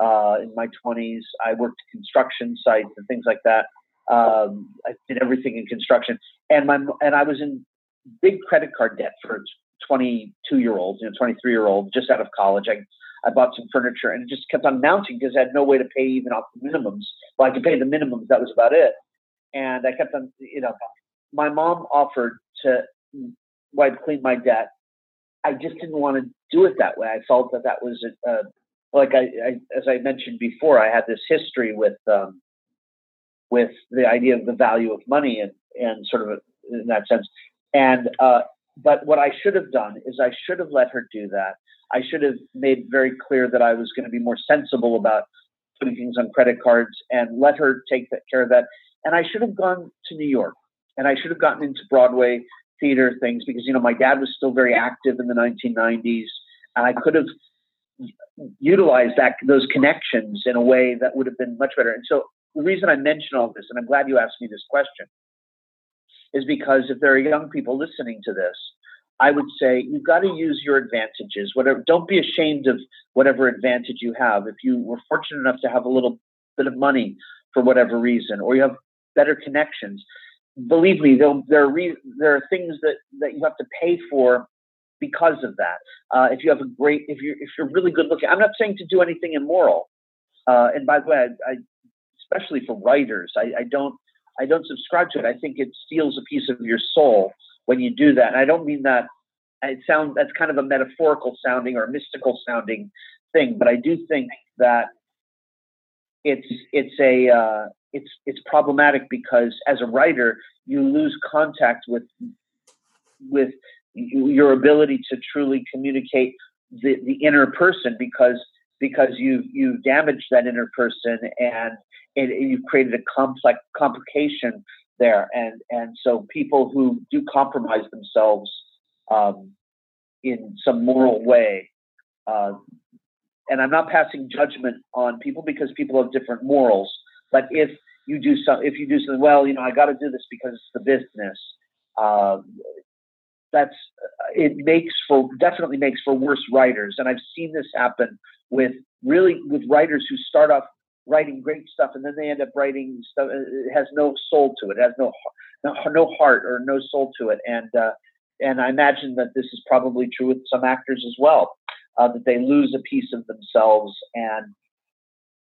uh, in my 20s. I worked construction sites and things like that. Um, I did everything in construction, and my and I was in big credit card debt for 22 year olds, you know, 23 year old just out of college. I I bought some furniture and it just kept on mounting because I had no way to pay even off the minimums. Well, I could pay the minimums. That was about it. And I kept on, you know, my mom offered to wipe clean my debt. I just didn't want to do it that way. I felt that that was a, like I, I, as I mentioned before, I had this history with um, with the idea of the value of money and and sort of in that sense. And uh, but what I should have done is I should have let her do that. I should have made very clear that I was going to be more sensible about putting things on credit cards and let her take care of that. And I should have gone to New York and I should have gotten into Broadway theater things because you know my dad was still very active in the 1990s, and I could have utilized that those connections in a way that would have been much better. And so the reason I mention all this, and I'm glad you asked me this question, is because if there are young people listening to this, I would say you've got to use your advantages. Whatever, don't be ashamed of whatever advantage you have. If you were fortunate enough to have a little bit of money for whatever reason, or you have better connections, believe me, there are re- there are things that that you have to pay for because of that. Uh, if you have a great, if you're if you're really good looking, I'm not saying to do anything immoral. Uh, and by the way, I, I especially for writers, I, I don't I don't subscribe to it. I think it steals a piece of your soul when you do that. And I don't mean that. It sounds that's kind of a metaphorical sounding or mystical sounding thing, but I do think that it's it's a uh, it's it's problematic because as a writer you lose contact with with your ability to truly communicate the, the inner person because because you you damaged that inner person and it, you've created a complex complication there and and so people who do compromise themselves um, in some moral way uh, and I'm not passing judgment on people because people have different morals but if you do some, if you do something, well, you know, I got to do this because it's the business. Um, that's it makes for definitely makes for worse writers, and I've seen this happen with really with writers who start off writing great stuff and then they end up writing stuff it has no soul to it, it has no no, no heart or no soul to it, and uh, and I imagine that this is probably true with some actors as well, uh, that they lose a piece of themselves and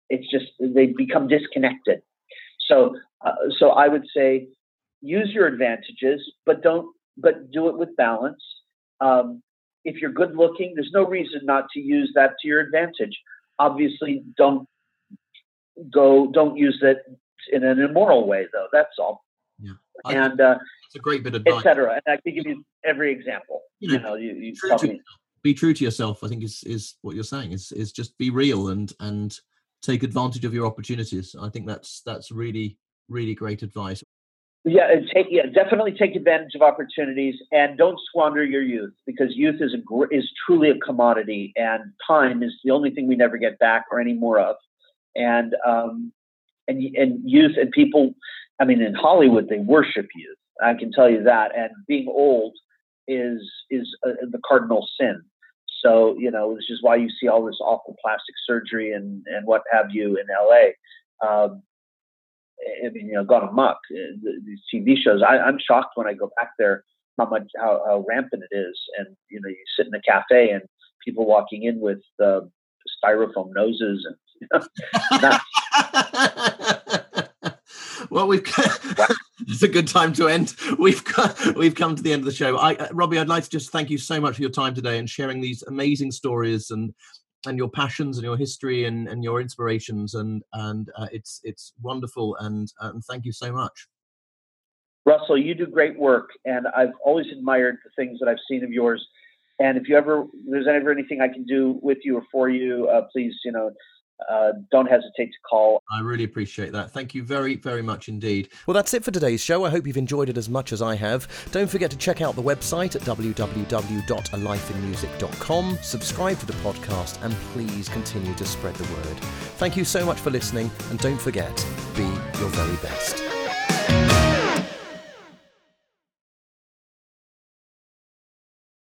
it's just they become disconnected. So, uh, so I would say use your advantages, but don't, but do it with balance. Um, if you're good looking, there's no reason not to use that to your advantage. Obviously, don't go, don't use it in an immoral way, though. That's all. Yeah. and uh, it's a great bit of advice. etc. And I can give you every example. You You know, know, you, you true to be true to yourself i think is is what you're saying is is just be real and and take advantage of your opportunities i think that's that's really really great advice Yeah, and take yeah, definitely take advantage of opportunities and don't squander your youth because youth is a is truly a commodity and time is the only thing we never get back or any more of. And um and and youth and people I mean in Hollywood they worship youth. I can tell you that and being old is is uh, the cardinal sin. So, you know, this is why you see all this awful plastic surgery and and what have you in LA. Um, I mean, you know, gone amok. uh, the- These TV shows. I, I'm shocked when I go back there how much how, how rampant it is. And you know, you sit in a cafe and people walking in with uh, styrofoam noses and. well, we've it's a good time to end. We've got, we've come to the end of the show. I, uh, Robbie, I'd like to just thank you so much for your time today and sharing these amazing stories and and your passions and your history and, and your inspirations and and uh, it's it's wonderful and and thank you so much. Russell, you do great work, and I've always admired the things that I've seen of yours. And if you ever there's ever anything I can do with you or for you, uh, please, you know, uh, don't hesitate to call. I really appreciate that. Thank you very very much indeed. Well, that's it for today's show. I hope you've enjoyed it as much as I have. Don't forget to check out the website at www.alifeinmusic.com, subscribe to the podcast, and please continue to spread the word. Thank you so much for listening, and don't forget, be your very best.